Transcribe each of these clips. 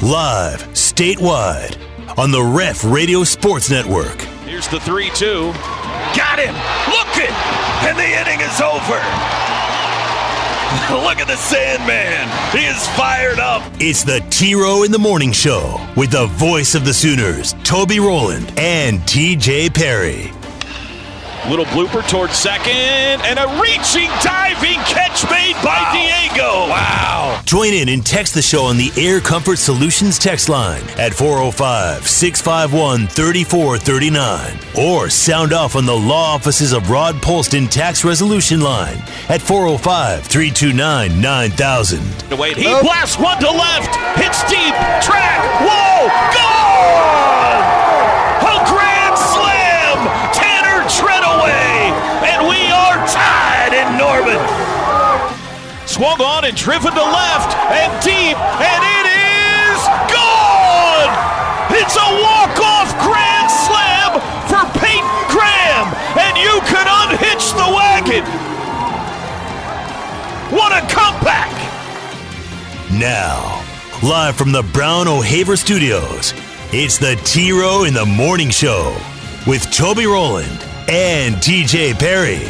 Live, statewide, on the Ref Radio Sports Network. Here's the 3 2. Got him! Looking! And the inning is over! Look at the Sandman! He is fired up! It's the T Row in the Morning Show with the voice of the Sooners, Toby Rowland and TJ Perry. Little blooper towards second, and a reaching, diving catch made by wow. Diego. Wow. Join in and text the show on the Air Comfort Solutions text line at 405 651 3439. Or sound off on the law offices of Rod Polston Tax Resolution line at 405 329 9000. Wait, he blasts one to left, hits deep, track, whoa, goal! Norman. Swung on and driven to left and deep, and it is gone! It's a walk-off grand slam for Peyton Graham, and you can unhitch the wagon. What a comeback! Now, live from the Brown O'Haver Studios, it's the T Row in the Morning Show with Toby Rowland and TJ Perry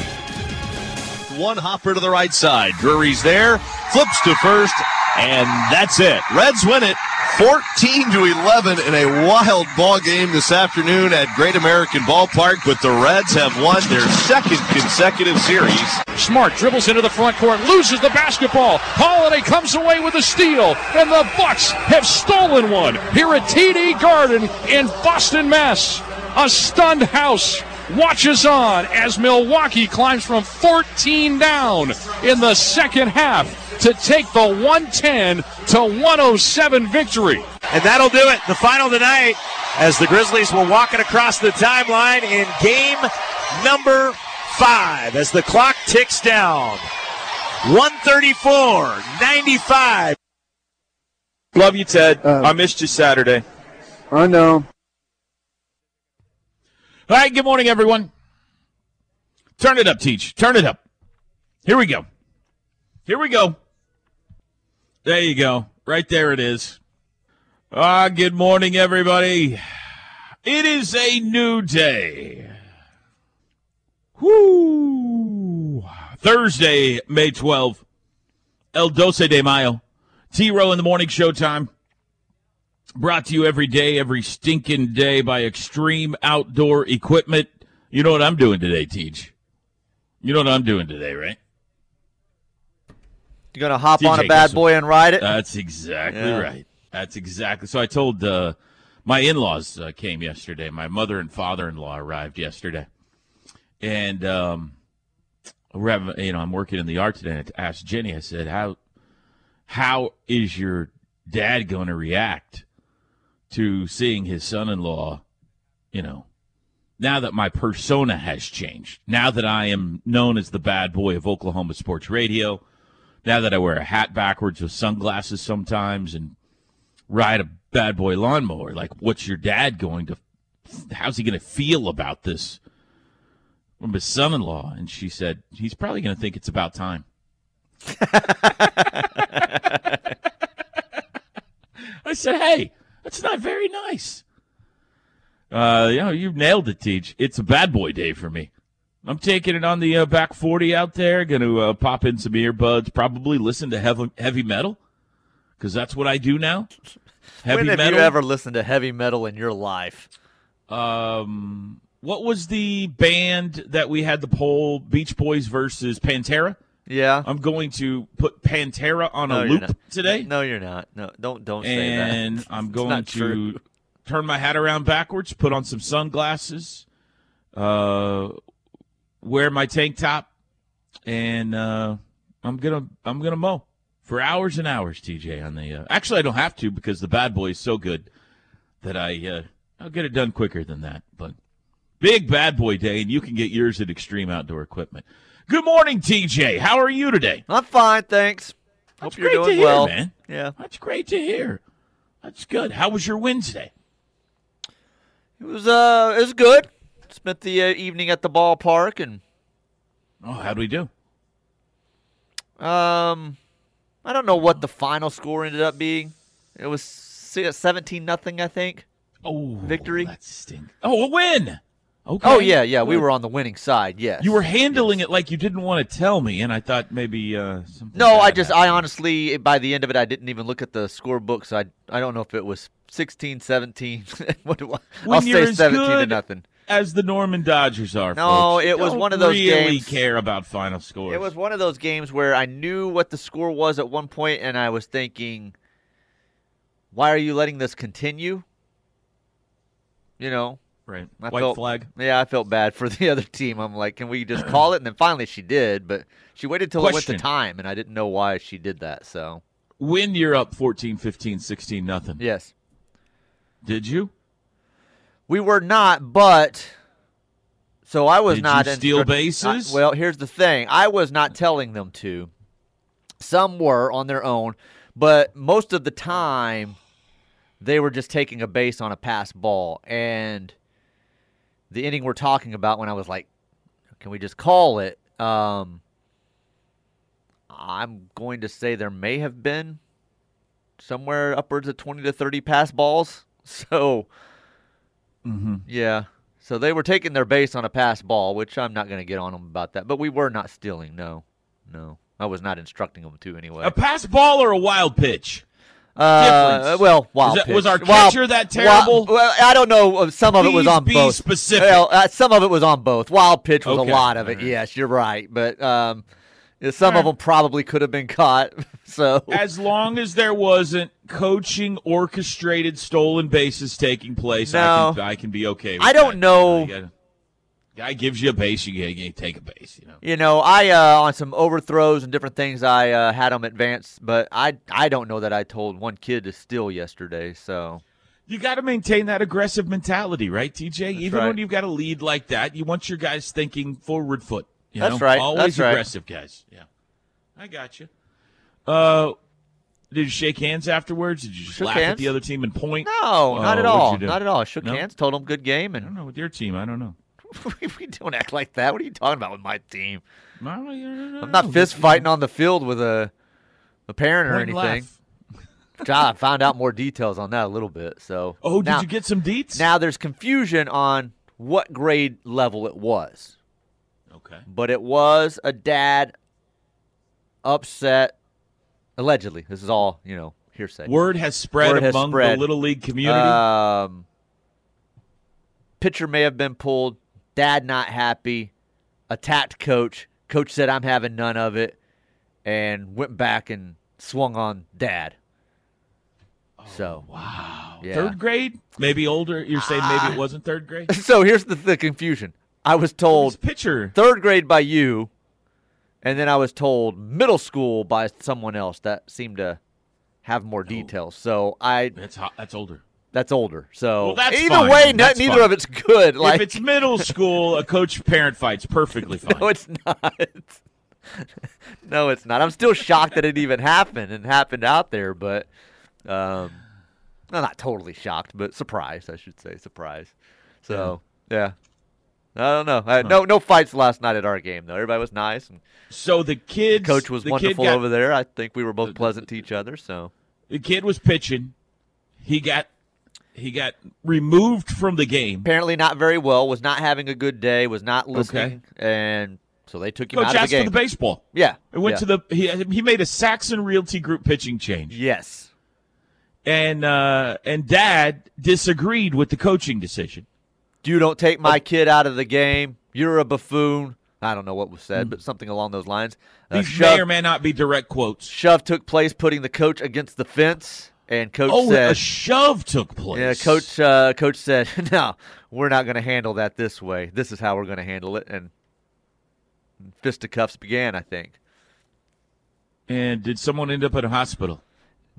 one hopper to the right side. Drury's there, flips to first, and that's it. Reds win it 14 to 11 in a wild ball game this afternoon at Great American Ballpark, but the Reds have won their second consecutive series. Smart dribbles into the front court, loses the basketball. Holiday comes away with a steal, and the Bucks have stolen one here at TD Garden in Boston, Mass. A stunned house watches on as Milwaukee climbs from 14 down in the second half to take the 110 to 107 victory. And that'll do it. The final tonight as the Grizzlies will walk it across the timeline in game number five as the clock ticks down. 134 95. Love you, Ted. Uh, I missed you Saturday. I know. All right, good morning, everyone. Turn it up, Teach. Turn it up. Here we go. Here we go. There you go. Right there it is. Ah, good morning, everybody. It is a new day. Whoo! Thursday, May 12th. El Doce de Mayo. T Row in the morning showtime. Brought to you every day, every stinking day by Extreme Outdoor Equipment. You know what I'm doing today, Teach? You know what I'm doing today, right? You're gonna hop TJ on a bad boy and ride it. That's exactly yeah. right. That's exactly. So I told uh, my in-laws uh, came yesterday. My mother and father-in-law arrived yesterday, and um, we're having. You know, I'm working in the yard today. And I asked Jenny. I said, "How how is your dad going to react to seeing his son in law, you know, now that my persona has changed, now that I am known as the bad boy of Oklahoma sports radio, now that I wear a hat backwards with sunglasses sometimes and ride a bad boy lawnmower, like, what's your dad going to, how's he going to feel about this from his son in law? And she said, he's probably going to think it's about time. I said, hey, that's not very nice. Uh, you know, you nailed it, Teach. It's a bad boy day for me. I'm taking it on the uh, back 40 out there. Going to uh, pop in some earbuds, probably listen to heavy, heavy metal, because that's what I do now. Heavy when have metal. you ever listened to heavy metal in your life? Um, what was the band that we had the poll? Beach Boys versus Pantera. Yeah, I'm going to put Pantera on no, a loop today. No, you're not. No, don't don't say that. And I'm going to true. turn my hat around backwards, put on some sunglasses, uh, wear my tank top, and uh, I'm gonna I'm gonna mow for hours and hours. TJ on the uh, actually I don't have to because the bad boy is so good that I uh, I'll get it done quicker than that. But big bad boy day, and you can get yours at Extreme Outdoor Equipment. Good morning, TJ. How are you today? I'm fine, thanks. That's Hope you're doing hear, well, man. Yeah, that's great to hear. That's good. How was your Wednesday? It was uh, it was good. Spent the uh, evening at the ballpark and. Oh, how do we do? Um, I don't know what the final score ended up being. It was seventeen nothing, I think. Oh, Victory? That stink. Oh, a win. Okay. Oh yeah, yeah, we were on the winning side. Yes, You were handling it like you didn't want to tell me, and I thought maybe uh. No, I just, happened. I honestly, by the end of it, I didn't even look at the scorebook, so I, I don't know if it was 16, 17. what do I, When I'll say as 17 to nothing. as the Norman Dodgers are. No, folks, it was don't one of those really games- care about final scores. It was one of those games where I knew what the score was at one point, and I was thinking, why are you letting this continue? You know, right. I White felt- flag. yeah, I felt bad for the other team. I'm like, can we just call it? And then finally she did, but she waited till it went Question. to time, and I didn't know why she did that. So, When you're up 14, 15, 16, nothing. yes. Did you? We were not, but so I was Did not you steal instru- bases? I- well, here's the thing: I was not telling them to. Some were on their own, but most of the time, they were just taking a base on a pass ball. And the inning we're talking about, when I was like, "Can we just call it?" Um, I'm going to say there may have been somewhere upwards of 20 to 30 pass balls. So. Mm-hmm. Yeah. So they were taking their base on a pass ball, which I'm not going to get on them about that. But we were not stealing. No, no. I was not instructing them to anyway. A pass ball or a wild pitch? Uh, difference? well, wild Was, that- was pitch. our Wild- catcher that wild- terrible? well, I don't know. Some of it was on be both. specific. Well, uh, some of it was on both. Wild pitch was Okay, a lot of it. all right. Yes, you're right. But um, some All of them probably could have been caught. So as long as there wasn't coaching orchestrated stolen bases taking place, I, can, I can be okay with I don't that. know- You gotta- guy gives you a base, you take a base. You know. You know, I uh, on some overthrows and different things, I uh, had them advance, but I I don't know that I told one kid to steal yesterday. So You got to maintain that aggressive mentality, right, TJ? Even right. when you've got a lead like that, you want your guys thinking forward foot. You That's know? right, Always that's right. aggressive guys. Yeah, I got you. Uh, did you shake hands afterwards? Did you just Shook laugh at the other team and point? no, not Oh, at all, not at all. I shook hands, told them good game, and I don't know with your team. I don't know. we don't act like that. What are you talking about with my team? No, you- no, I'm not no, fist fighting on the field with a a parent or anything. John, I found out more details on that a little bit. So Oh, did now, you get some deets? now there's confusion on what grade level it was. okay. but it was a dad upset allegedly this is all you know hearsay Word has spread Word has among spread. the little league community. um pitcher may have been pulled dad not happy attacked coach coach said i'm having none of it and went back and swung on dad oh, so wow. yeah. Third grade? Maybe older. You're saying maybe it ah. wasn't third grade? so here's the, the confusion i was Who's told pitcher? third grade by you, and then I was told middle school by someone else that seemed to have more details. So I That's hot. That's older. That's older. So Well, either fine. way, That's neither fine. of it's good. Like if it's middle school, a coach parent fight's perfectly fine. no, it's not. no, it's not. I'm still shocked that it even happened and happened out there, but um, well, not totally shocked, but surprised, I should say, surprised. So yeah. I don't know. I, No, no fights last night at our game though. Everybody was nice, so the kid, coach was the wonderful got, over there. I think we were both pleasant to each other. So The kid was pitching. He got he got removed from the game. apparently not very well. Was not having a good day. Was not listening, and so they took him Coach out of the asked for the baseball. yeah, It went yeah. to the he he made a Saxon Realty Group pitching change, yes. and uh, and Dad disagreed with the coaching decision. You don't take my kid out of the game. You're a buffoon. I don't know what was said, but something along those lines. Uh, Hmm. These shove, may or may not be direct quotes. shove took place, putting the coach against the fence, and coach Oh, said, a shove took place. "Yeah, coach." Uh, coach said, "No, we're not going to handle that this way. This is how we're going to handle it." And fisticuffs began. I think. And did someone end up in a hospital?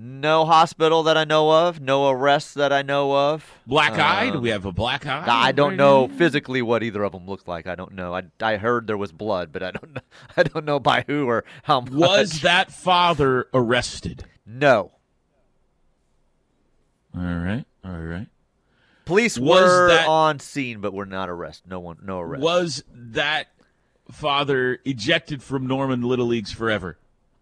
No hospital that I know of. No arrests that I know of. Black eye? Um, Do we have a black eye? I don't know physically what either of them looked like. I don't know. I, I heard there was blood, but I don't know. I don't know by who or how much. Was that father arrested? no? All right, all right. Police Was were that- on scene, but were not arrested. No one, no arrest. Was that father ejected from Norman Little Leagues forever?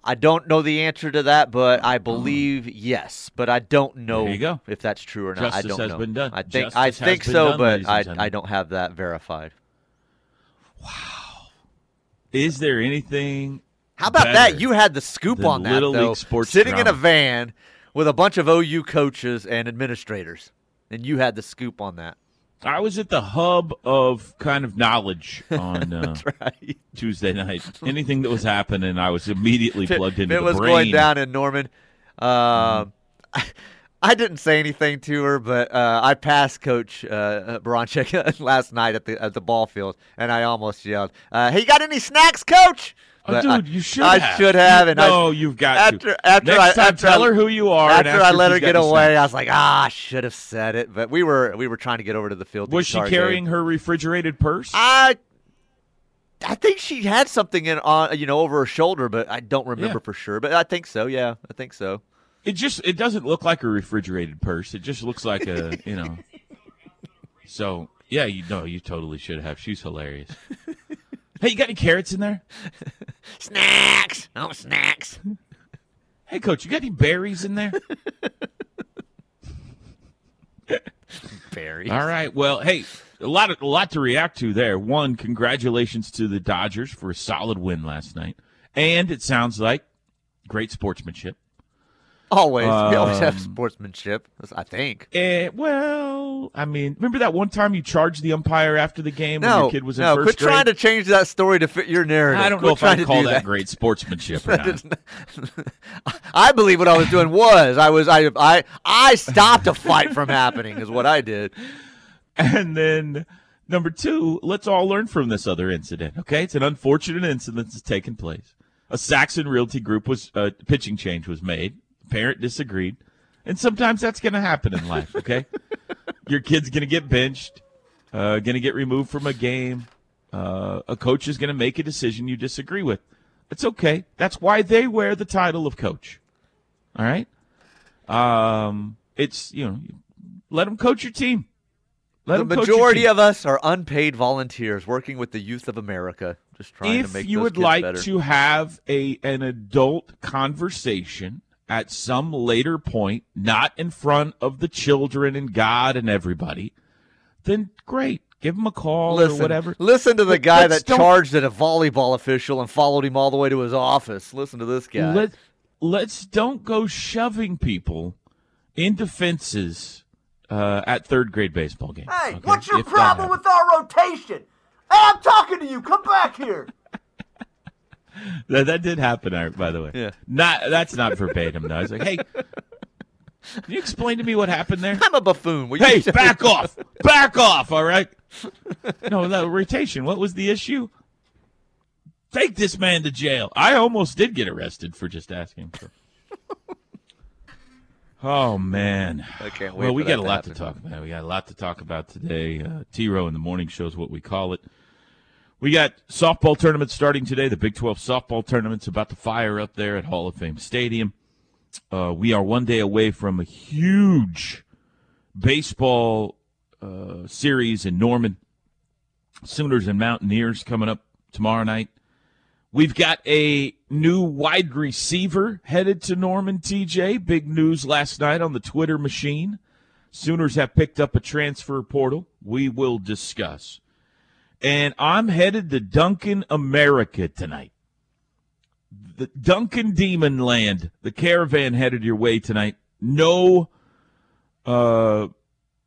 I don't know the answer to that, but I oh. believe yes. But I don't know you go. if that's true or not. Justice I don't has know. been done. I think Justice I think so, done, but I. I don't have that verified. Wow. Is there anything? How about that? You had the scoop on that Little though. League sports sitting in a van with a bunch of OU coaches and administrators, and you had the scoop on that. I was at the hub of kind of knowledge on uh, Right. Tuesday night. Anything that was happening, I was immediately plugged into it the was brain. going down in Norman. Um, I didn't say anything to her, but uh, I passed Coach uh, Baranchik last night at the at the ball field, and I almost yelled, uh, "Hey, you got any snacks, Coach?" Oh, But dude, I, you should. I have. should have, and I- you've got after to. after Next I time, after tell I, her who you are. and After I let her get away. I was like, "Ah, I should have said it." But we were we were trying to get over to the field. Was she Target. carrying her refrigerated purse? I I think she had something in on you know over her shoulder, but I don't remember Yeah. for sure. But I think so. Yeah, I think so. It just it doesn't look like a refrigerated purse. It just looks like a you know. So yeah, you know you totally should have. She's hilarious. hey, you got any carrots in there? Snacks. Oh, snacks. Hey, coach, you got any berries in there? Berries. All right. Well, hey, a lot of, a lot to react to there. One, congratulations to the Dodgers for a solid win last night, and it sounds like great sportsmanship. Always. we always have Um, sportsmanship. I think. Eh, well, I mean, remember that one time you charged the umpire after the game when your kid was in no. first Quit grade? trying to change that story to fit your narrative. I don't Quit know if I'd call do that, great sportsmanship or not. I believe what I was doing was I was I I I stopped a fight from happening is what I did. And then number two, let's all learn from this other incident. Okay, it's an unfortunate incident that's taken place. A Saxon Realty Group was uh, pitching change was made. Parent disagreed, and sometimes that's going to happen in life. Okay, your kid's going to get benched, uh, going to get removed from a game. Uh, a coach is going to make a decision you disagree with. It's okay. That's why they wear the title of coach. All right. Um, it's you know, let them coach your team. Let the majority of us are unpaid volunteers working with the youth of America, just trying if to make If you would like better. to have a an adult conversation at some later point, not in front of the children and God and everybody, then great. Give him a call listen, or whatever. listen to the But guy that charged at a volleyball official and followed him all the way to his office. Listen to this guy. Let, let's don't go shoving people into fences uh, at third grade baseball games. Hey, okay? what's your If problem with our rotation? Hey, I'm talking to you. Come back here. That, that did happen, Art, by the way. Yeah. Not that's not verbatim though. I was like, hey, can you explain to me what happened there? I'm a buffoon. Will Hey, back off! Back off! All right. No, that rotation. What was the issue? Take this man to jail. I almost did get arrested for just asking for. Oh man! I can't wait Well, we got a lot to talk about. We got a lot to talk about today. Uh, T Row in the morning shows what we call it. We got softball tournaments starting today. The Big 12 softball tournament's about to fire up there at Hall of Fame Stadium. Uh, we are one day away from a huge baseball uh, series in Norman. Sooners and Mountaineers coming up tomorrow night. We've got a new wide receiver headed to Norman, TJ. Big news last night on the Twitter machine. Sooners have picked up a transfer portal. We will discuss. And I'm headed to Duncan, America tonight. The Duncan Demon Land. The caravan headed your way tonight. No uh,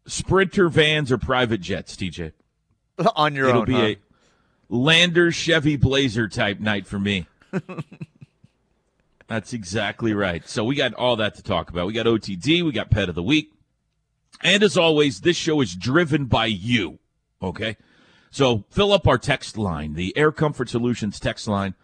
sprinter vans or private jets, TJ. on your It'll own. be huh? a Lander Chevy Blazer type night for me. That's exactly right. So we got all that to talk about. We got OTD, we got Pet of the Week. And as always, this show is driven by you. Okay? So fill up our text line, the Air Comfort Solutions text line,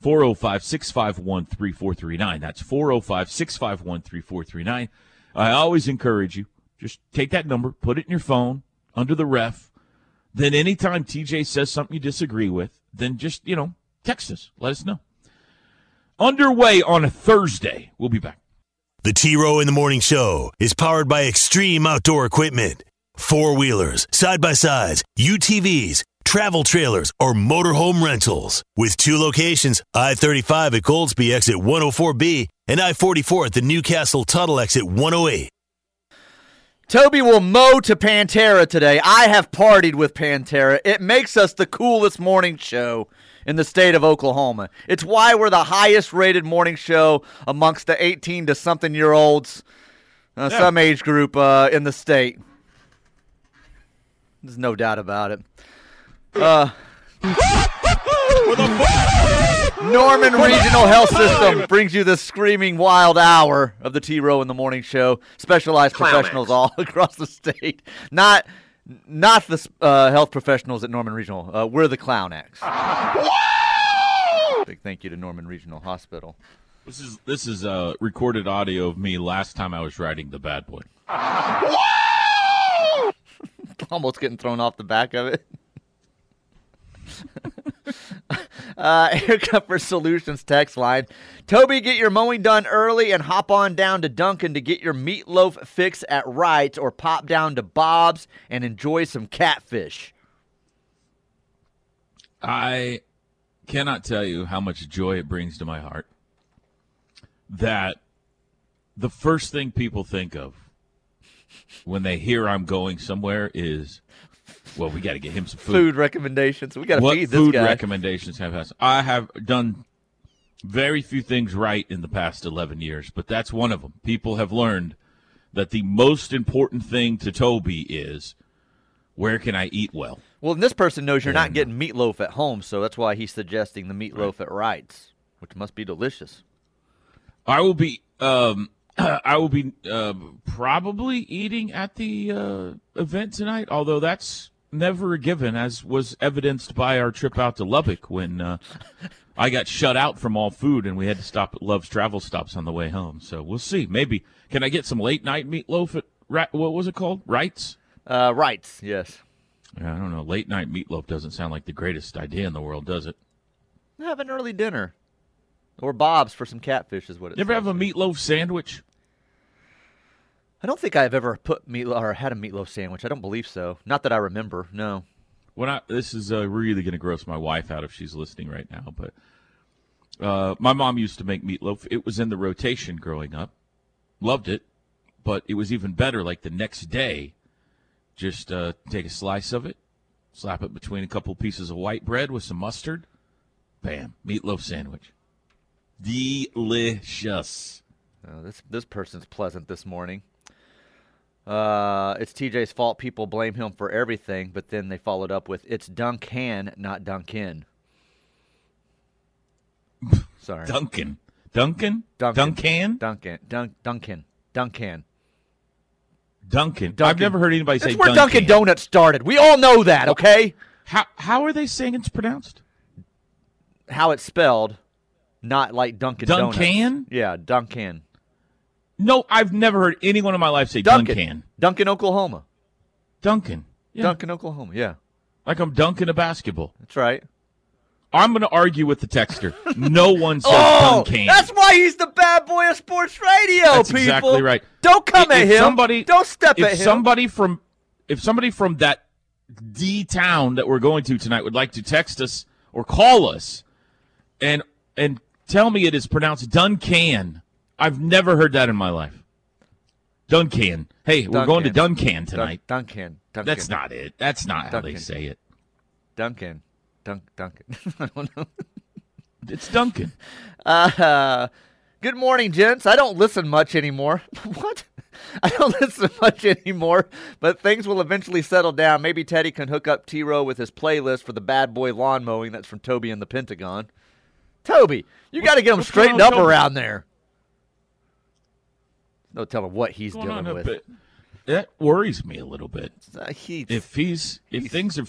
405 651 3439. That's 405 651 3439. I always encourage you, just take that number, put it in your phone under the ref. Then anytime TJ says something you disagree with, then just, you know, text us. Let us know. Underway on a Thursday. We'll be back. The T Row in the Morning Show is powered by Extreme Outdoor Equipment. Four wheelers, side by sides, UTVs, travel trailers, or motorhome rentals. With two locations, I 35 at Goldsby exit 104B and I 44 at the Newcastle Tuttle exit 108. Toby will mow to Pantera today. I have partied with Pantera. It makes us the coolest morning show in the state of Oklahoma. It's why we're the highest rated morning show amongst the 18 to something year olds, uh, Yeah. some age group uh, in the state. There's no doubt about it. Uh, Norman Regional Health System brings you the screaming wild hour of the T Row in the Morning Show. Specialized professionals all across the state. Not not the uh, health professionals at Norman Regional. Uh, we're the Clown X. Big thank you to Norman Regional Hospital. This is this is uh, recorded audio of me last time I was riding the bad boy. Almost getting thrown off the back of it. uh, Air Comfort Solutions text line. Toby, get your mowing done early and hop on down to Duncan to get your meatloaf fix at Wright's or pop down to Bob's and enjoy some catfish. I cannot tell you how much joy it brings to my heart that the first thing people think of when they hear I'm going somewhere is, well, we got to get him some food. Food recommendations. We got to feed this food guy. recommendations have us? I have done very few things right in the past 11 years, but that's one of them. People have learned that the most important thing to Toby is where can I eat well? well, and this person knows you're not And- getting meatloaf at home, so that's why he's suggesting the meatloaf at Wright's, which must be delicious. I will be um I will be uh, probably eating at the uh, event tonight, although that's never a given, as was evidenced by our trip out to Lubbock when uh, I got shut out from all food and we had to stop at Love's Travel Stops on the way home. So we'll see. Maybe can I get some late night meatloaf at what was it called? Wrights? Uh, Wright's, yes. Yeah, I don't know. Late night meatloaf doesn't sound like the greatest idea in the world, does it? Have an early dinner. Or Bob's for some catfish is what it Never says have a meatloaf sandwich? I don't think I've ever put meat or had a meatloaf sandwich. I don't believe so. Not that I remember. No. when I this is uh, really going to gross my wife out if she's listening right now, but uh, my mom used to make meatloaf. It was in the rotation growing up. Loved it, but it was even better. Like the next day, just uh, take a slice of it, slap it between a couple pieces of white bread with some mustard. Bam, meatloaf sandwich. Delicious. Oh, this this person's pleasant this morning. Uh, it's TJ's fault. People blame him for everything, but then they followed up with, "It's Duncan, not Duncan." Sorry, Duncan. Duncan? Duncan. Duncan? Duncan, Dun- Duncan, Duncan. Duncan. I've never heard anybody That's say where Dunkin' Donuts started. We all know that, okay? How, how are they saying it's pronounced? How it's spelled, not like Dunkin' Donuts. Yeah, Duncan. No, I've never heard anyone in my life say Duncan. Duncan. Duncan, Oklahoma. Duncan. Yeah. Duncan, Oklahoma. Yeah, Like I'm dunking a basketball. that's right. I'm going to argue with the texter. No one says Oh, Duncan. that's why he's the bad boy of sports radio, That's people. exactly right. Don't come If at him. Somebody, Don't step if at him. somebody from if somebody from that D town that we're going to tonight would like to text us or call us and and tell me it is pronounced Duncan. I've never heard that in my life. Duncan. Hey, we're going to Duncan tonight. Dun- Duncan. Duncan. That's not it. That's not how they say it. Duncan. Dun- Duncan. I don't know. It's Duncan. Uh, good morning, gents. I don't listen much anymore. what? I don't listen much anymore, but things will eventually settle down. Maybe Teddy can hook up T Row with his playlist for the bad boy lawn mowing. That's from Toby in the Pentagon. Toby, you got to get him straightened up Toby? around there. No telling what he's dealing with. bit. That worries me a little bit. Uh, he, If he's if things are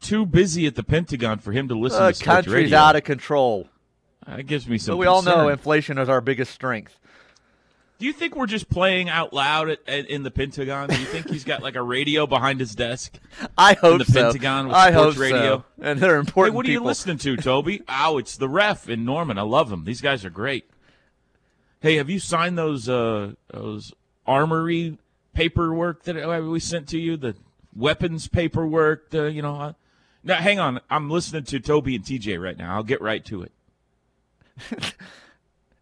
too busy at the Pentagon for him to listen uh, to sports country's radio, out of control. that gives me some. But we all know inflation is our biggest strength. Do you think we're just playing out loud at, at, in the Pentagon? Do you think he's got like a radio behind his desk? I hope the so. Pentagon with I sports radio? so. And they're Hey, important what are you listening to, Toby? oh, it's the ref in Norman. I love them. These guys are great. Hey, have you signed those uh, those armory paperwork that we sent to you? The weapons paperwork. The, you know, uh, Now, hang on. I'm listening to Toby and TJ right now. I'll get right to it.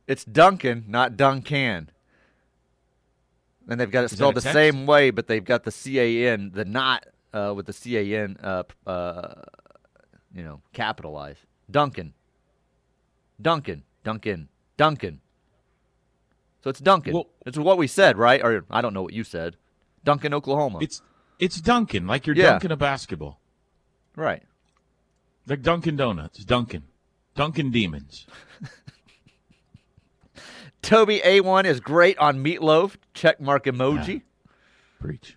It's Duncan, not Duncan. And they've got it Is spelled the text? same way, but they've got the C A N, the not uh, with the C A N, uh, uh, you know, capitalized. Duncan. Duncan. Duncan. Duncan. So it's Duncan. Well- it's what we said, right? Or I don't know what you said. Duncan, Oklahoma. It's it's Duncan, like you're Yeah. dunking a basketball. right. Like Dunkin' Donuts. Duncan. Duncan Demons. Toby A1 is great on meatloaf. Check mark emoji. Preach.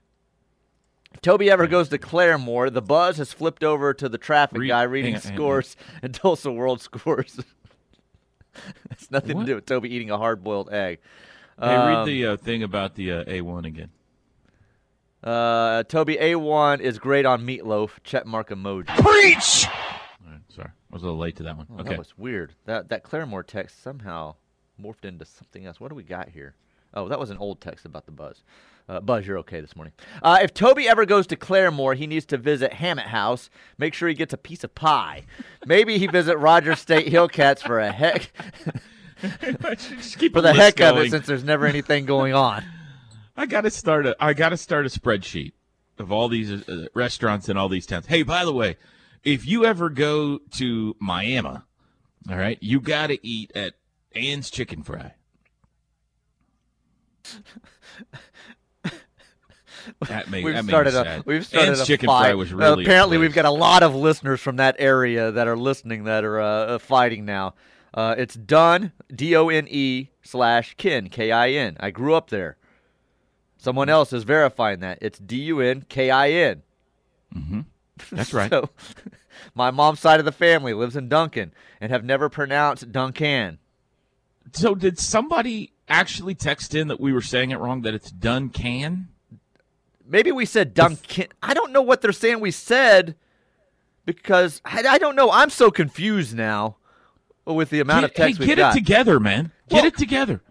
Toby ever goes to Claremore. The buzz has flipped over to the traffic Read- guy reading hang on, hang on. scores and Tulsa World scores. it's nothing What? to do with Toby eating a hard boiled egg. Hey, read Um, the uh, thing about the uh, A1 again. Uh, Toby A1 is great on meatloaf. Check mark emoji. Preach! All right, sorry. I was a little late to that one. Oh, okay. That was weird. That that Claremore text somehow morphed into something else. What do we got here? Oh, that was an old text about the buzz. Uh, Buzz, you're okay this morning. Uh, if Toby ever goes to Claremore, he needs to visit Hammett House. Make sure he gets a piece of pie. Maybe he visit Rogers State Hillcats for a heck Just keep for the heck of it, since there's never anything going on. I got to start a I got to start a spreadsheet of all these uh, restaurants in all these towns. Hey, by the way, if you ever go to Miami, all right, you got to eat at Ann's Chicken Fry. That made, We've that made started a we've started Ann's a Chicken fight. Fry was Uh, really a apparently, we've got a lot of listeners from that area that are listening that are uh, uh, fighting now. Uh, it's Done D O N E slash Kin K I N. I grew up there. Someone else is verifying that it's D U N K I N. That's right. So, my mom's side of the family lives in Duncan and have never pronounced Duncan. So did somebody actually text in that we were saying it wrong? That it's Duncan? Maybe we said Duncan. I don't know what they're saying we said because I, I don't know. I'm so confused now with the amount of Get- hey, text we've get it together, man. Get Well- it together.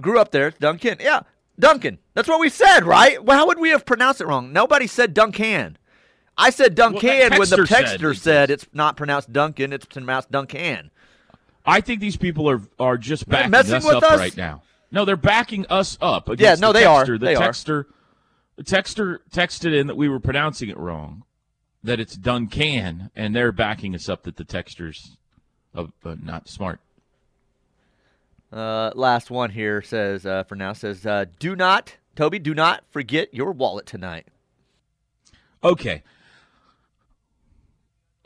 Grew up there, Duncan. Yeah, Duncan. That's what we said, right? Well, how would we have pronounced it wrong? Nobody said Duncan. I said Duncan that when the texter said said it's not pronounced Duncan, it's pronounced Duncan. I think these people are are just backing messing us with up us? right now. No, they're backing us up. Yeah, Against no, the they are. texter. The They are. texter, the texter texted in that we were pronouncing it wrong, that it's Duncan, and they're backing us up that the texter's uh, uh, not smart. Uh, last one here says uh, for now says uh, do not Toby do not forget your wallet tonight. Okay.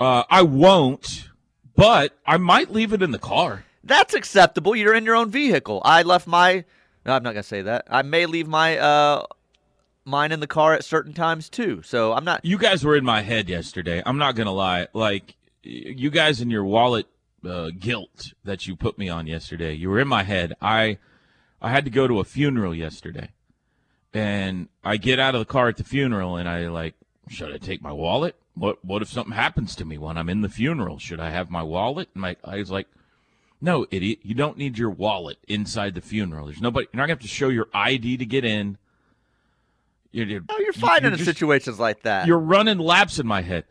Uh, I won't, but I might leave it in the car. That's acceptable. You're in your own vehicle. I left my. No, I'm not gonna say that. I may leave my uh, mine in the car at certain times too. So I'm not. You guys were in my head yesterday. I'm not gonna lie. Like you guys in your wallet uh, guilt that you put me on yesterday. You were in my head. I I had to go to a funeral yesterday, and I get out of the car at the funeral, and I like, should I take my wallet? What What if something happens to me when I'm in the funeral? Should I have my wallet? And my I was like. No, idiot! You don't need your wallet inside the funeral. There's nobody. You're not gonna have to show your ID to get in. You're, you're, Oh, you're fine you're in just- situations like that. you're running laps in my head.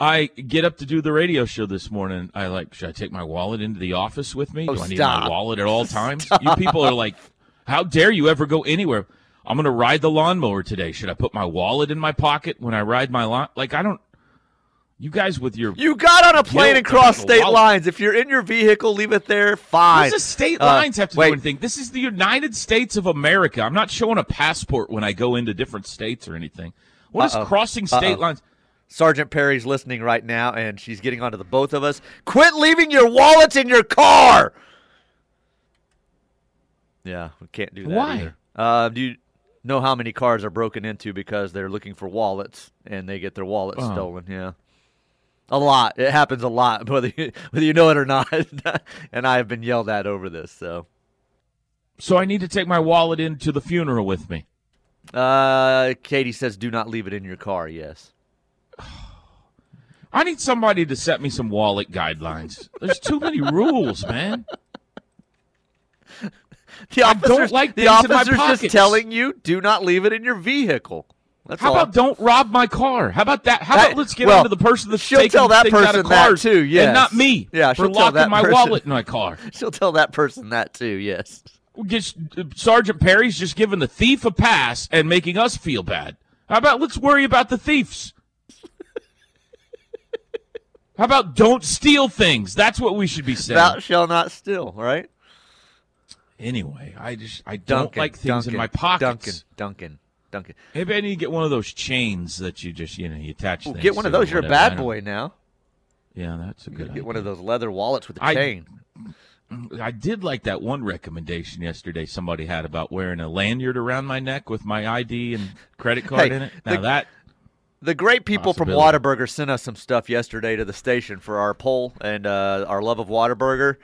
I get up to do the radio show this morning. I like, should I take my wallet into the office with me? Oh, do I need stop. my wallet at all times? You people are like, how dare you ever go anywhere? I'm going to ride the lawnmower today. Should I put my wallet in my pocket when I ride my lawn? Like, I don't. You guys with your. You got on a plane and crossed state wallet. lines. If you're in your vehicle, leave it there. What Fine. does the state Uh, lines have to wait. do anything? This is the United States of America. I'm not showing a passport when I go into different states or anything. What is Uh-oh. crossing state Uh-oh. lines? Sergeant Perry's listening right now, and she's getting onto the both of us. Quit leaving your wallets in your car. Yeah, we can't do that Why? either. Uh, do you know how many cars are broken into because they're looking for wallets and they get their wallets Oh. stolen? Yeah, a lot. It happens a lot, whether you, whether you know it or not. and I have been yelled at over this. So, So I need to take my wallet into the funeral with me. uh, Katie says, "Do not leave it in your car." Yes. I need somebody to set me some wallet guidelines. There's too many rules, man. The I don't like the things in my officer's just telling you, do not leave it in your vehicle. That's How about don't rob my car? How about that? How That- about let's get well, on to the person that's she'll taking tell that things out person of that cars too, yes. and not me. Yeah, for she'll tell locking that my person. wallet in my car. She'll tell that person that too. Yes. Just, uh, Sergeant Perry's just giving the thief a pass and making us feel bad. How about let's worry about the thieves? How about don't steal things? That's what we should be saying. Thou shall not steal. Right. Anyway, I just I don't Duncan, like things Duncan, in my pockets. Duncan. Duncan. Duncan. Maybe I need to get one of those chains that you just you know you attach. Ooh, get one of those. You're a bad boy now. Yeah, that's a You good. get idea. one of those leather wallets with a I- chain. I did like that one recommendation yesterday somebody had about wearing a lanyard around my neck with my ID and credit card Hey, in it. Now the- that The great people from. Whataburger sent us some stuff yesterday to the station for our poll and uh, our love of Whataburger.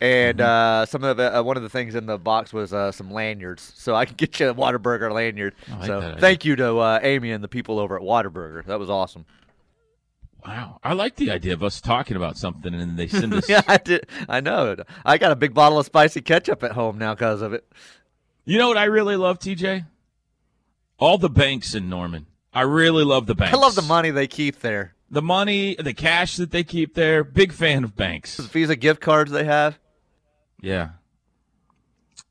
And Mm-hmm. uh, some of the, uh, one of the things in the box was uh, some lanyards, so I can get you a Whataburger lanyard. Like so thank you to uh, Amy and the people over at Whataburger. That was awesome. wow, I like the idea of us talking about something and they send us. yeah, I did. I know. I got a big bottle of spicy ketchup at home now because of it. You know what I really love, TJ? All the banks in Norman. I really love the banks. I love the money they keep there. The money, the cash that they keep there. Big fan of banks. The Visa gift cards they have. Yeah.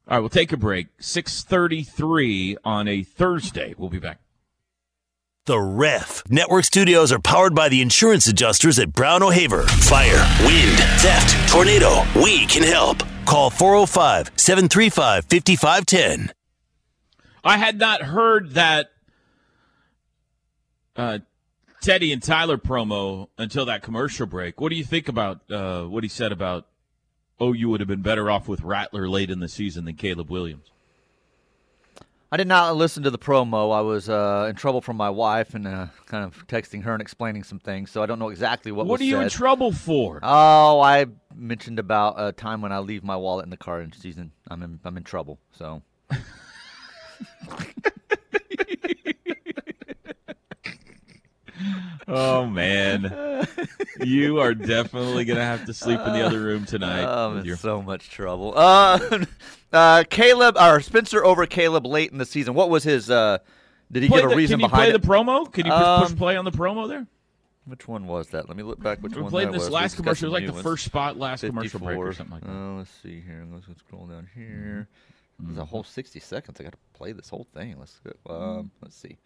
All right, we'll take a break. 6:33 on a Thursday. We'll be back. The Ref. Network studios are powered by the insurance adjusters at Brown O'Haver. Fire, wind, theft, tornado. We can help. Call 405 735 5510. I had not heard that uh, Teddy and Tyler promo until that commercial break. What do you think about uh, what he said about? Oh, you would have been better off with Rattler late in the season than Caleb Williams. I did not listen to the promo. I was uh, in trouble from my wife and uh, kind of texting her and explaining some things, so I don't know exactly what, What, are you in trouble for? Oh, I mentioned about a time when I leave my wallet in the car in season. I'm in I'm in trouble. So oh man, you are definitely gonna have to sleep in the other room tonight. I'm in so much trouble. Uh, uh, Caleb or Spencer over Caleb late in the season. What was his? Uh, did he Play give a the- reason Can you behind play it? the promo? Can you push, push Um, play on the promo there? Which one was that? Let me look back. Which We one played that this was. last We've commercial. It was like the ones. first spot, last commercial break or something like that. Uh, let's see here. Let's, let's scroll down here. There's a whole 60 seconds. I got to play this whole thing. Let's go. Um, let's see.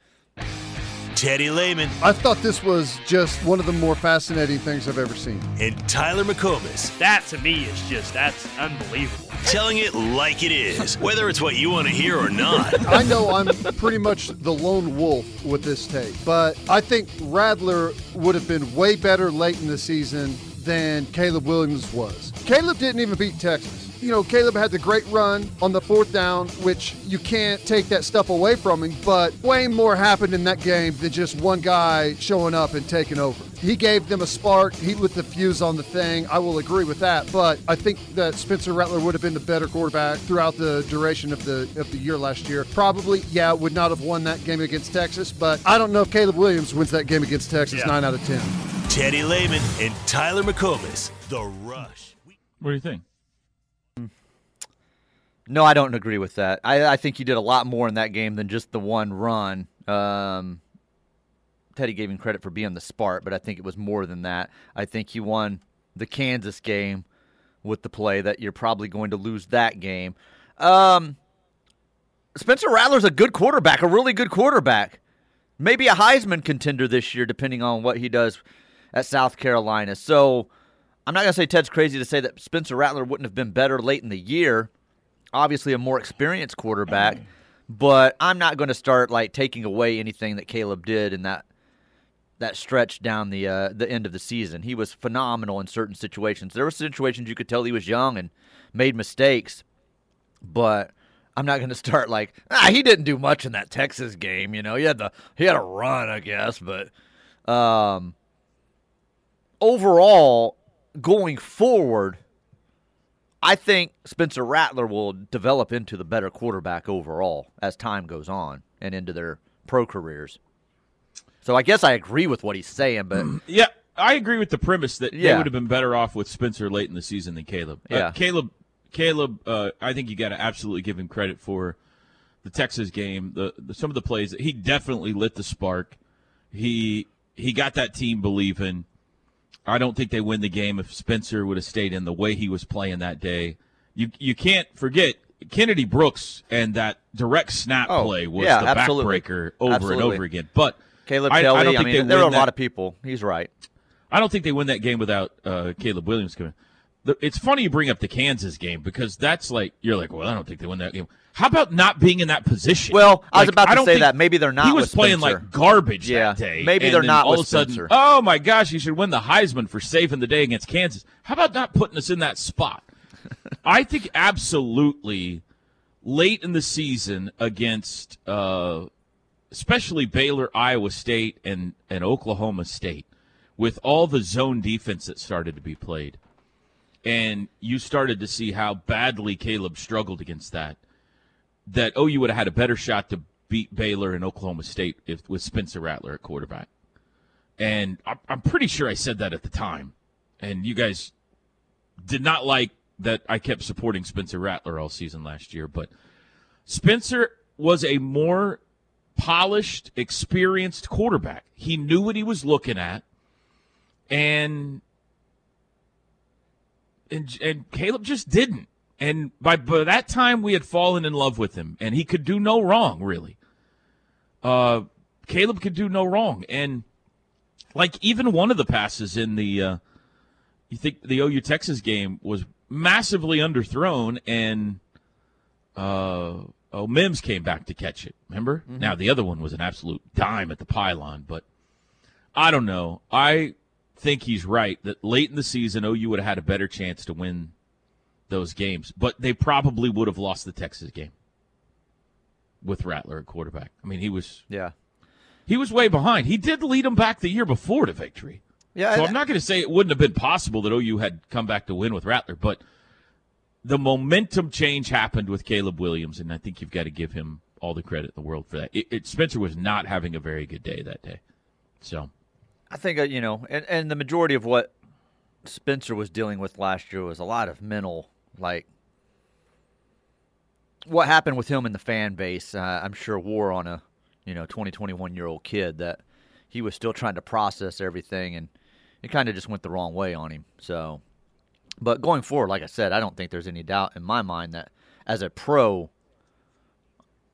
Teddy Lehman I thought this was just one of the more fascinating things I've ever seen. and Tyler McComas That to me is just that's unbelievable. telling it like it is, whether it's what you want to hear or not. I know I'm pretty much the lone wolf with this take, but I think Rattler would have been way better late in the season than Caleb Williams was. Caleb didn't even beat Texas. You know, Caleb had the great run on the fourth down, which you can't take that stuff away from him, but way more happened in that game than just one guy showing up and taking over. He gave them a spark. He lit the fuse on the thing. I will agree with that, but I think that Spencer Rattler would have been the better quarterback throughout the duration of the of the year last year. Probably, yeah, would not have won that game against Texas, but I don't know if Caleb Williams wins that game against Texas Yeah. 9 out of 10. Teddy Lehman and Tyler McComas. The Rush. What do you think? No, I don't agree with that. I, I think he did a lot more in that game than just the one run. Um, Teddy gave him credit for being the spark, but I think it was more than that. I think he won the Kansas game with the play that you're probably going to lose that game. Um, Spencer Rattler's a good quarterback, a really good quarterback. Maybe a Heisman contender this year, depending on what he does at South Carolina. So I'm not going to say Ted's crazy to say that Spencer Rattler wouldn't have been better late in the year obviously a more experienced quarterback, but I'm not going to start like taking away anything that Caleb did in that that stretch down the uh, the end of the season. He was phenomenal in certain situations. There were situations you could tell he was young and made mistakes, but I'm not going to start like ah he didn't do much in that Texas game. You know, he had the he had a run, I guess, but um, overall going forward. I think Spencer Rattler will develop into the better quarterback overall as time goes on and into their pro careers. So I guess I agree with what he's saying, but Yeah, I agree with the premise that they Yeah. would have been better off with Spencer late in the season than Caleb. Uh, Yeah. Caleb, Caleb, uh, I think you got to absolutely give him credit for the Texas game, the, the some of the plays, he definitely lit the spark. He he got that team believing. I don't think they win the game if Spencer would have stayed in the way he was playing that day. You you can't forget Kennedy Brooks and that direct snap Oh, play was yeah, the absolutely. backbreaker over Absolutely. and over again. But Caleb I, Kelly. I don't I, mean, there are a win lot of people. He's right. I don't think they win that game without uh, Caleb Williams coming. The, it's funny you bring up the Kansas game because that's like you're like, well, I don't think they win that game. How about not being in that position? Well, I was Like, about to say that. Maybe they're not He was playing like garbage Yeah, that day. maybe they're not all of a sudden. Spencer. Oh my gosh, you should win the Heisman for saving the day against Kansas. How about not putting us in that spot? I think absolutely late in the season against uh, especially Baylor, Iowa State, and, and Oklahoma State, with all the zone defense that started to be played, and you started to see how badly Caleb struggled against that, that oh, OU would have had a better shot to beat Baylor and Oklahoma State if with Spencer Rattler at quarterback. And I'm, I'm pretty sure I said that at the time, and you guys did not like that I kept supporting Spencer Rattler all season last year, but Spencer was a more polished, experienced quarterback. He knew what he was looking at, and and, and Caleb just didn't. And by, by that time, we had fallen in love with him, and he could do no wrong, really. Uh, Caleb could do no wrong, and like even one of the passes in the, uh, you think the OU Texas game was massively underthrown, and uh, oh Mims came back to catch it. Remember? Now the other one was an absolute dime at the pylon, but I don't know. I think he's right that late in the season, OU would have had a better chance to win those games, but they probably would have lost the Texas game with Rattler at quarterback. I mean, he was Yeah. he was way behind. He did lead them back the year before to victory. Yeah. So I'm not going to say it wouldn't have been possible that OU had come back to win with Rattler, but the momentum change happened with Caleb Williams, and I think you've got to give him all the credit in the world for that. It, it, Spencer was not having a very good day that day. So I think uh, you know, and, and the majority of what Spencer was dealing with last year was a lot of mental, like what happened with him in the fan base. Uh, I'm sure wore on a you know 20, 21 year old kid that he was still trying to process everything, and it kind of just went the wrong way on him. So, but going forward, like I said, I don't think there's any doubt in my mind that as a pro,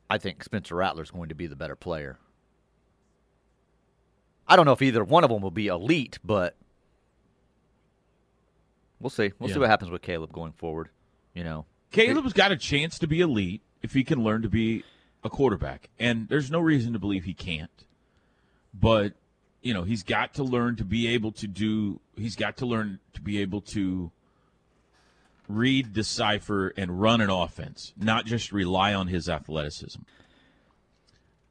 I think Spencer Rattler is going to be the better player. I don't know if either one of them will be elite, but we'll see. We'll see what happens with Caleb going forward. You know, Caleb's got a chance to be elite if he can learn to be a quarterback, and there's no reason to believe he can't. But you know, he's got to learn to be able to do. He's got to learn to be able to read, decipher, and run an offense, not just rely on his athleticism.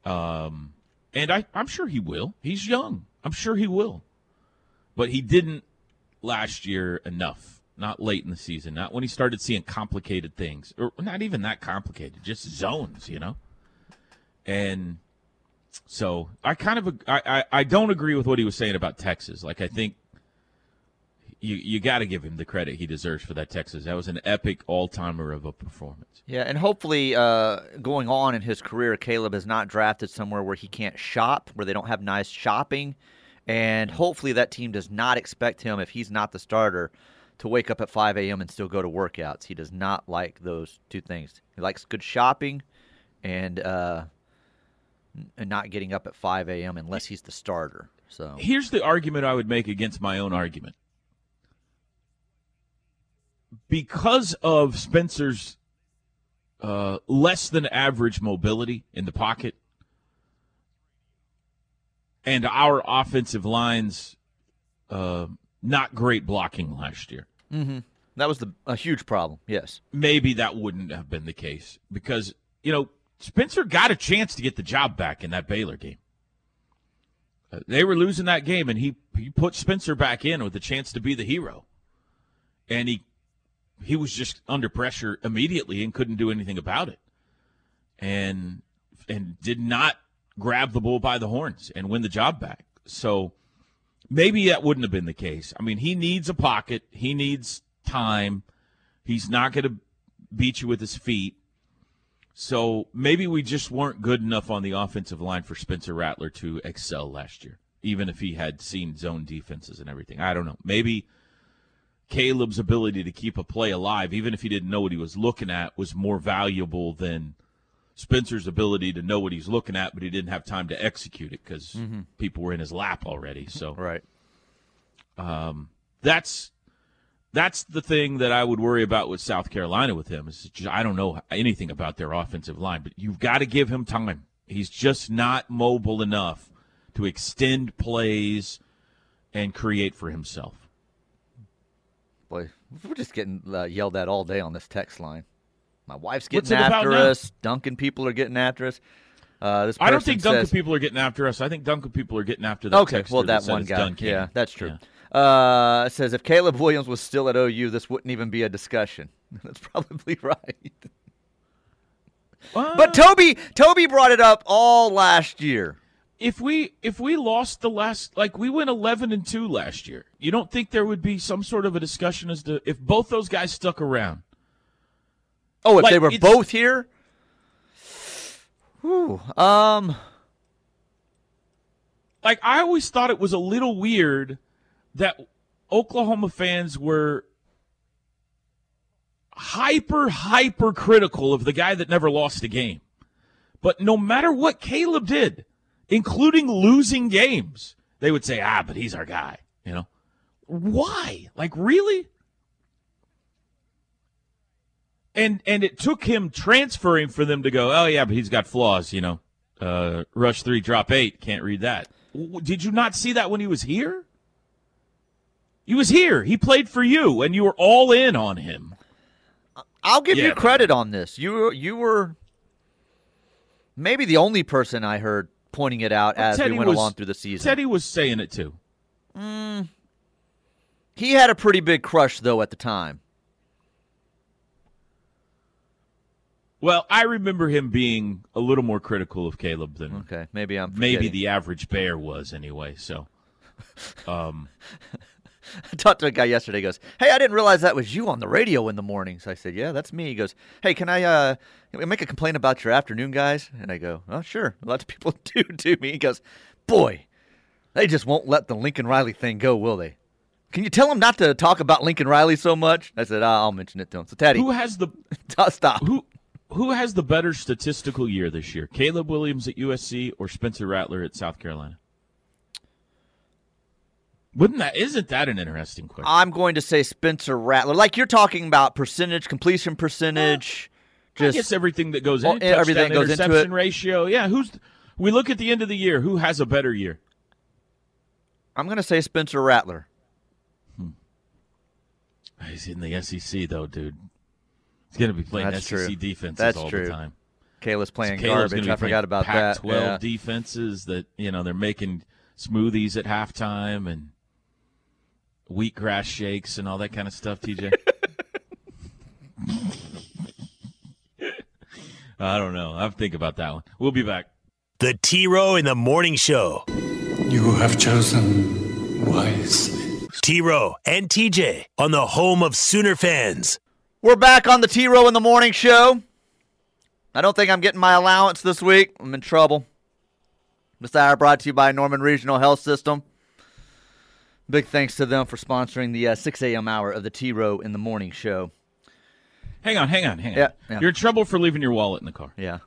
Um, and I, I'm sure he will. He's young. I'm sure he will. But he didn't last year enough. Not late in the season. Not when he started seeing complicated things, or not even that complicated. Just zones, you know. And so I kind of I, I, I don't agree with what he was saying about Texas. Like I think you you got to give him the credit he deserves for that Texas. That was an epic all timer of a performance. yeah, and hopefully, uh, going on in his career, Caleb is not drafted somewhere where he can't shop, where they don't have nice shopping, and hopefully that team does not expect him if he's not the starter to wake up at 5 a.m. and still go to workouts. He does not like those two things. He likes good shopping, and uh, and not getting up at 5 a.m. unless he's the starter. So Here's the argument I would make against my own argument. Because of Spencer's uh, less than average mobility in the pocket and our offensive line's uh, not great blocking last year, hmm that was the a huge problem. Yes. maybe that wouldn't have been the case because, you know, Spencer got a chance to get the job back in that Baylor game. Uh, they were losing that game, and he, he put Spencer back in with a chance to be the hero. And he he was just under pressure immediately and couldn't do anything about it. And and did not grab the bull by the horns and win the job back. So maybe that wouldn't have been the case. I mean, he needs a pocket. He needs time. He's not going to beat you with his feet. So maybe we just weren't good enough on the offensive line for Spencer Rattler to excel last year, even if he had seen zone defenses and everything. I don't know. Maybe Caleb's ability to keep a play alive, even if he didn't know what he was looking at, was more valuable than Spencer's ability to know what he's looking at, but he didn't have time to execute it because Mhm. people were in his lap already. So right. um, that's that's the thing that I would worry about with South Carolina with him. Is just, I don't know anything about their offensive line, but you've got to give him time. He's just not mobile enough to extend plays and create for himself. Boy, we're just getting uh, yelled at all day on this text line. My wife's getting after now? us. Duncan people are getting after us. Uh, this I don't think Duncan people are getting after us. I think Duncan people are getting after the Okay, well that said one guy. Duncan. Yeah, that's true. Uh, it says if Caleb Williams was still at OU, this wouldn't even be a discussion. that's probably right. But Toby, Toby brought it up all last year. if we if we lost the last like we went 11 and 2 last year you don't think there would be some sort of a discussion as to if both those guys stuck around Oh, if Like, they were both here. Whew, um, like i always thought it was a little weird that oklahoma fans were hyper hyper critical of the guy that never lost a game. But no matter what caleb did including losing games they would say ah but he's our guy you know? Why? Like really and and it took him transferring for them to go oh yeah but he's got flaws you know uh rush three drop eight can't read that did you not see that when he was here he was here he played for you and you were all in on him I'll give Yeah, you man. credit on this. You were- you were maybe the only person I heard pointing it out as Teddy we went was- along through the season. Teddy was saying it too Mm, he had a pretty big crush though at the time. Well i remember him being a little more critical of caleb than Okay, maybe I'm maybe the average bear was anyway so um I talked to a guy yesterday. He goes, "Hey, I didn't realize that was you on the radio in the mornings." I said, "Yeah, that's me." He goes, "Hey, can I uh make a complaint about your afternoon guys?" And I go, "Oh, sure." Lots of people do to me. He goes, "Boy, they just won't let the Lincoln Riley thing go, will they?" Can you tell them not to talk about Lincoln Riley so much? I said, "Ah, "I'll mention it to him." So, Teddy, who has the stop? Who who has the better statistical year this year? Caleb Williams at USC or Spencer Rattler at South Carolina? Wouldn't that isn't that an interesting question? I'm going to say Spencer Rattler. Like you're talking about percentage, completion percentage. I Just guess everything that goes in everything goes into it. ratio. Yeah, who's we look at the end of the year, who has a better year? I'm going to say Spencer Rattler. Hmm. He's in the SEC though, dude. He's going to be playing That's SEC true. defenses That's all true. the time. Kayla's playing Caleb's garbage. be I forgot about that. Pac-12 Yeah. defenses that you know they're making smoothies at halftime and wheatgrass shakes and all that kind of stuff. TJ, I don't know. I have to think about that one. We'll be back. The T Row in the Morning Show. You have chosen wisely. T Row and TJ on the home of Sooner fans. We're back on the T Row in the Morning Show. I don't think I'm getting my allowance this week. I'm in trouble. This hour brought to you by Norman Regional Health System. Big thanks to them for sponsoring the uh, 6 a.m. hour of the T Row in the Morning Show. Hang on, hang on, hang on. Yeah, yeah. You're in trouble for leaving your wallet in the car. Yeah.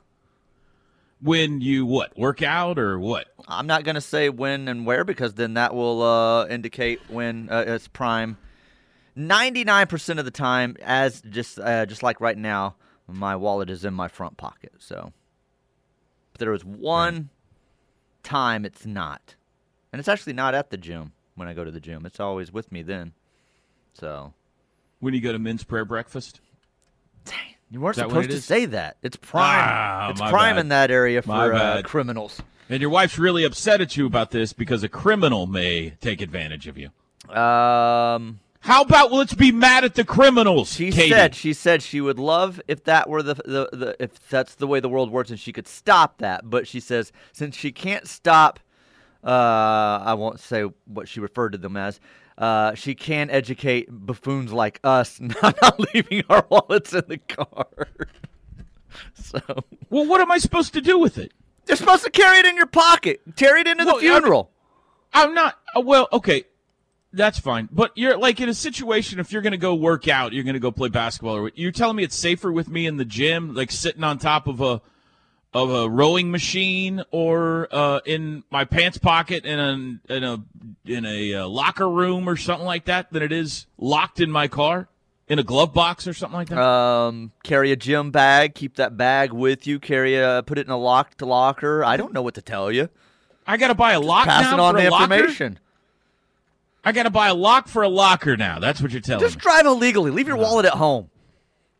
When you what? Work out or what? I'm not going to say when and where because then that will uh, indicate when uh, it's prime. 99% of the time, as just uh, just like right now, my wallet is in my front pocket. So, but there was one time it's not, and it's actually not at the gym when I go to the gym. It's always with me then. So When you go to men's prayer breakfast? Dang, you weren't Is that what supposed to say that. It's prime. Ah, it's prime bad. in that area for uh, criminals. And your wife's really upset at you about this because a criminal may take advantage of you. Um. How about let's be mad at the criminals? She Katie? said she said she would love if that were the, the the if that's the way the world works and she could stop that. But she says since she can't stop, uh, I won't say what she referred to them as. Uh, she can educate buffoons like us not, not leaving our wallets in the car. So, well, what am I supposed to do with it? You're supposed to carry it in your pocket, carry it into Well, the funeral. I'm not. uh, Well, okay, that's fine. But you're like in a situation if you're going to go work out, you're going to go play basketball, or you're telling me it's safer with me in the gym, like sitting on top of a of a rowing machine, or uh, in my pants pocket in a in a in a uh, locker room or something like that, than it is locked in my car in a glove box or something like that. Um, carry a gym bag. Keep that bag with you. Carry a, put it in a locked locker. I don't know what to tell you. I got to buy a lock Passing now on the a locker? Information. I got to buy a lock for a locker now. That's what you're telling Just me. Just drive illegally. Leave your wallet at home.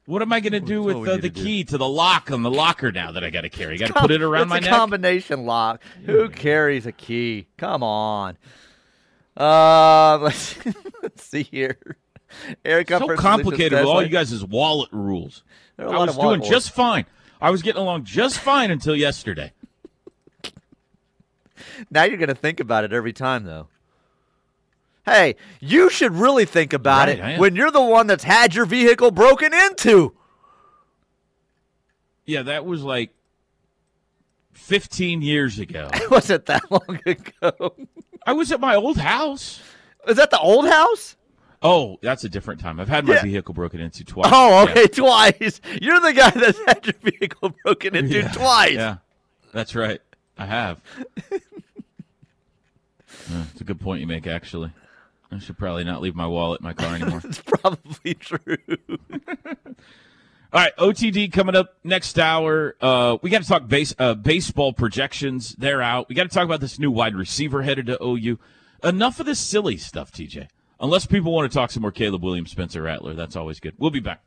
What am I going to do with we uh, the to do. key to the lock on the locker now that I got to carry? Got to put it around it's my a neck. combination lock. Who carries a key? Come on. Uh, let's, let's see here. Eric, so complicated with all you guys' wallet rules. There are a I was of wallet doing rules. just fine. I was getting along just fine until yesterday. Now you're going to think about it every time, though. Hey, you should really think about Right, it when you're the one that's had your vehicle broken into. Yeah, that was like 15 years ago. It that long ago? I was at my old house. Is that the old house? Oh, that's a different time. I've had my Yeah. vehicle broken into twice. Oh, Yeah. okay, twice. You're the guy that's had your vehicle broken into Yeah, twice. Yeah, that's right. I have. Uh, it's a good point you make, actually. I should probably not leave my wallet in my car anymore. It's probably true. All right, OTD coming up next hour. Uh, we got to talk base uh, baseball projections. They're out. We got to talk about this new wide receiver headed to OU. Enough of this silly stuff, TJ. Unless people want to talk some more Caleb Williams, Spencer Rattler, that's always good. We'll be back.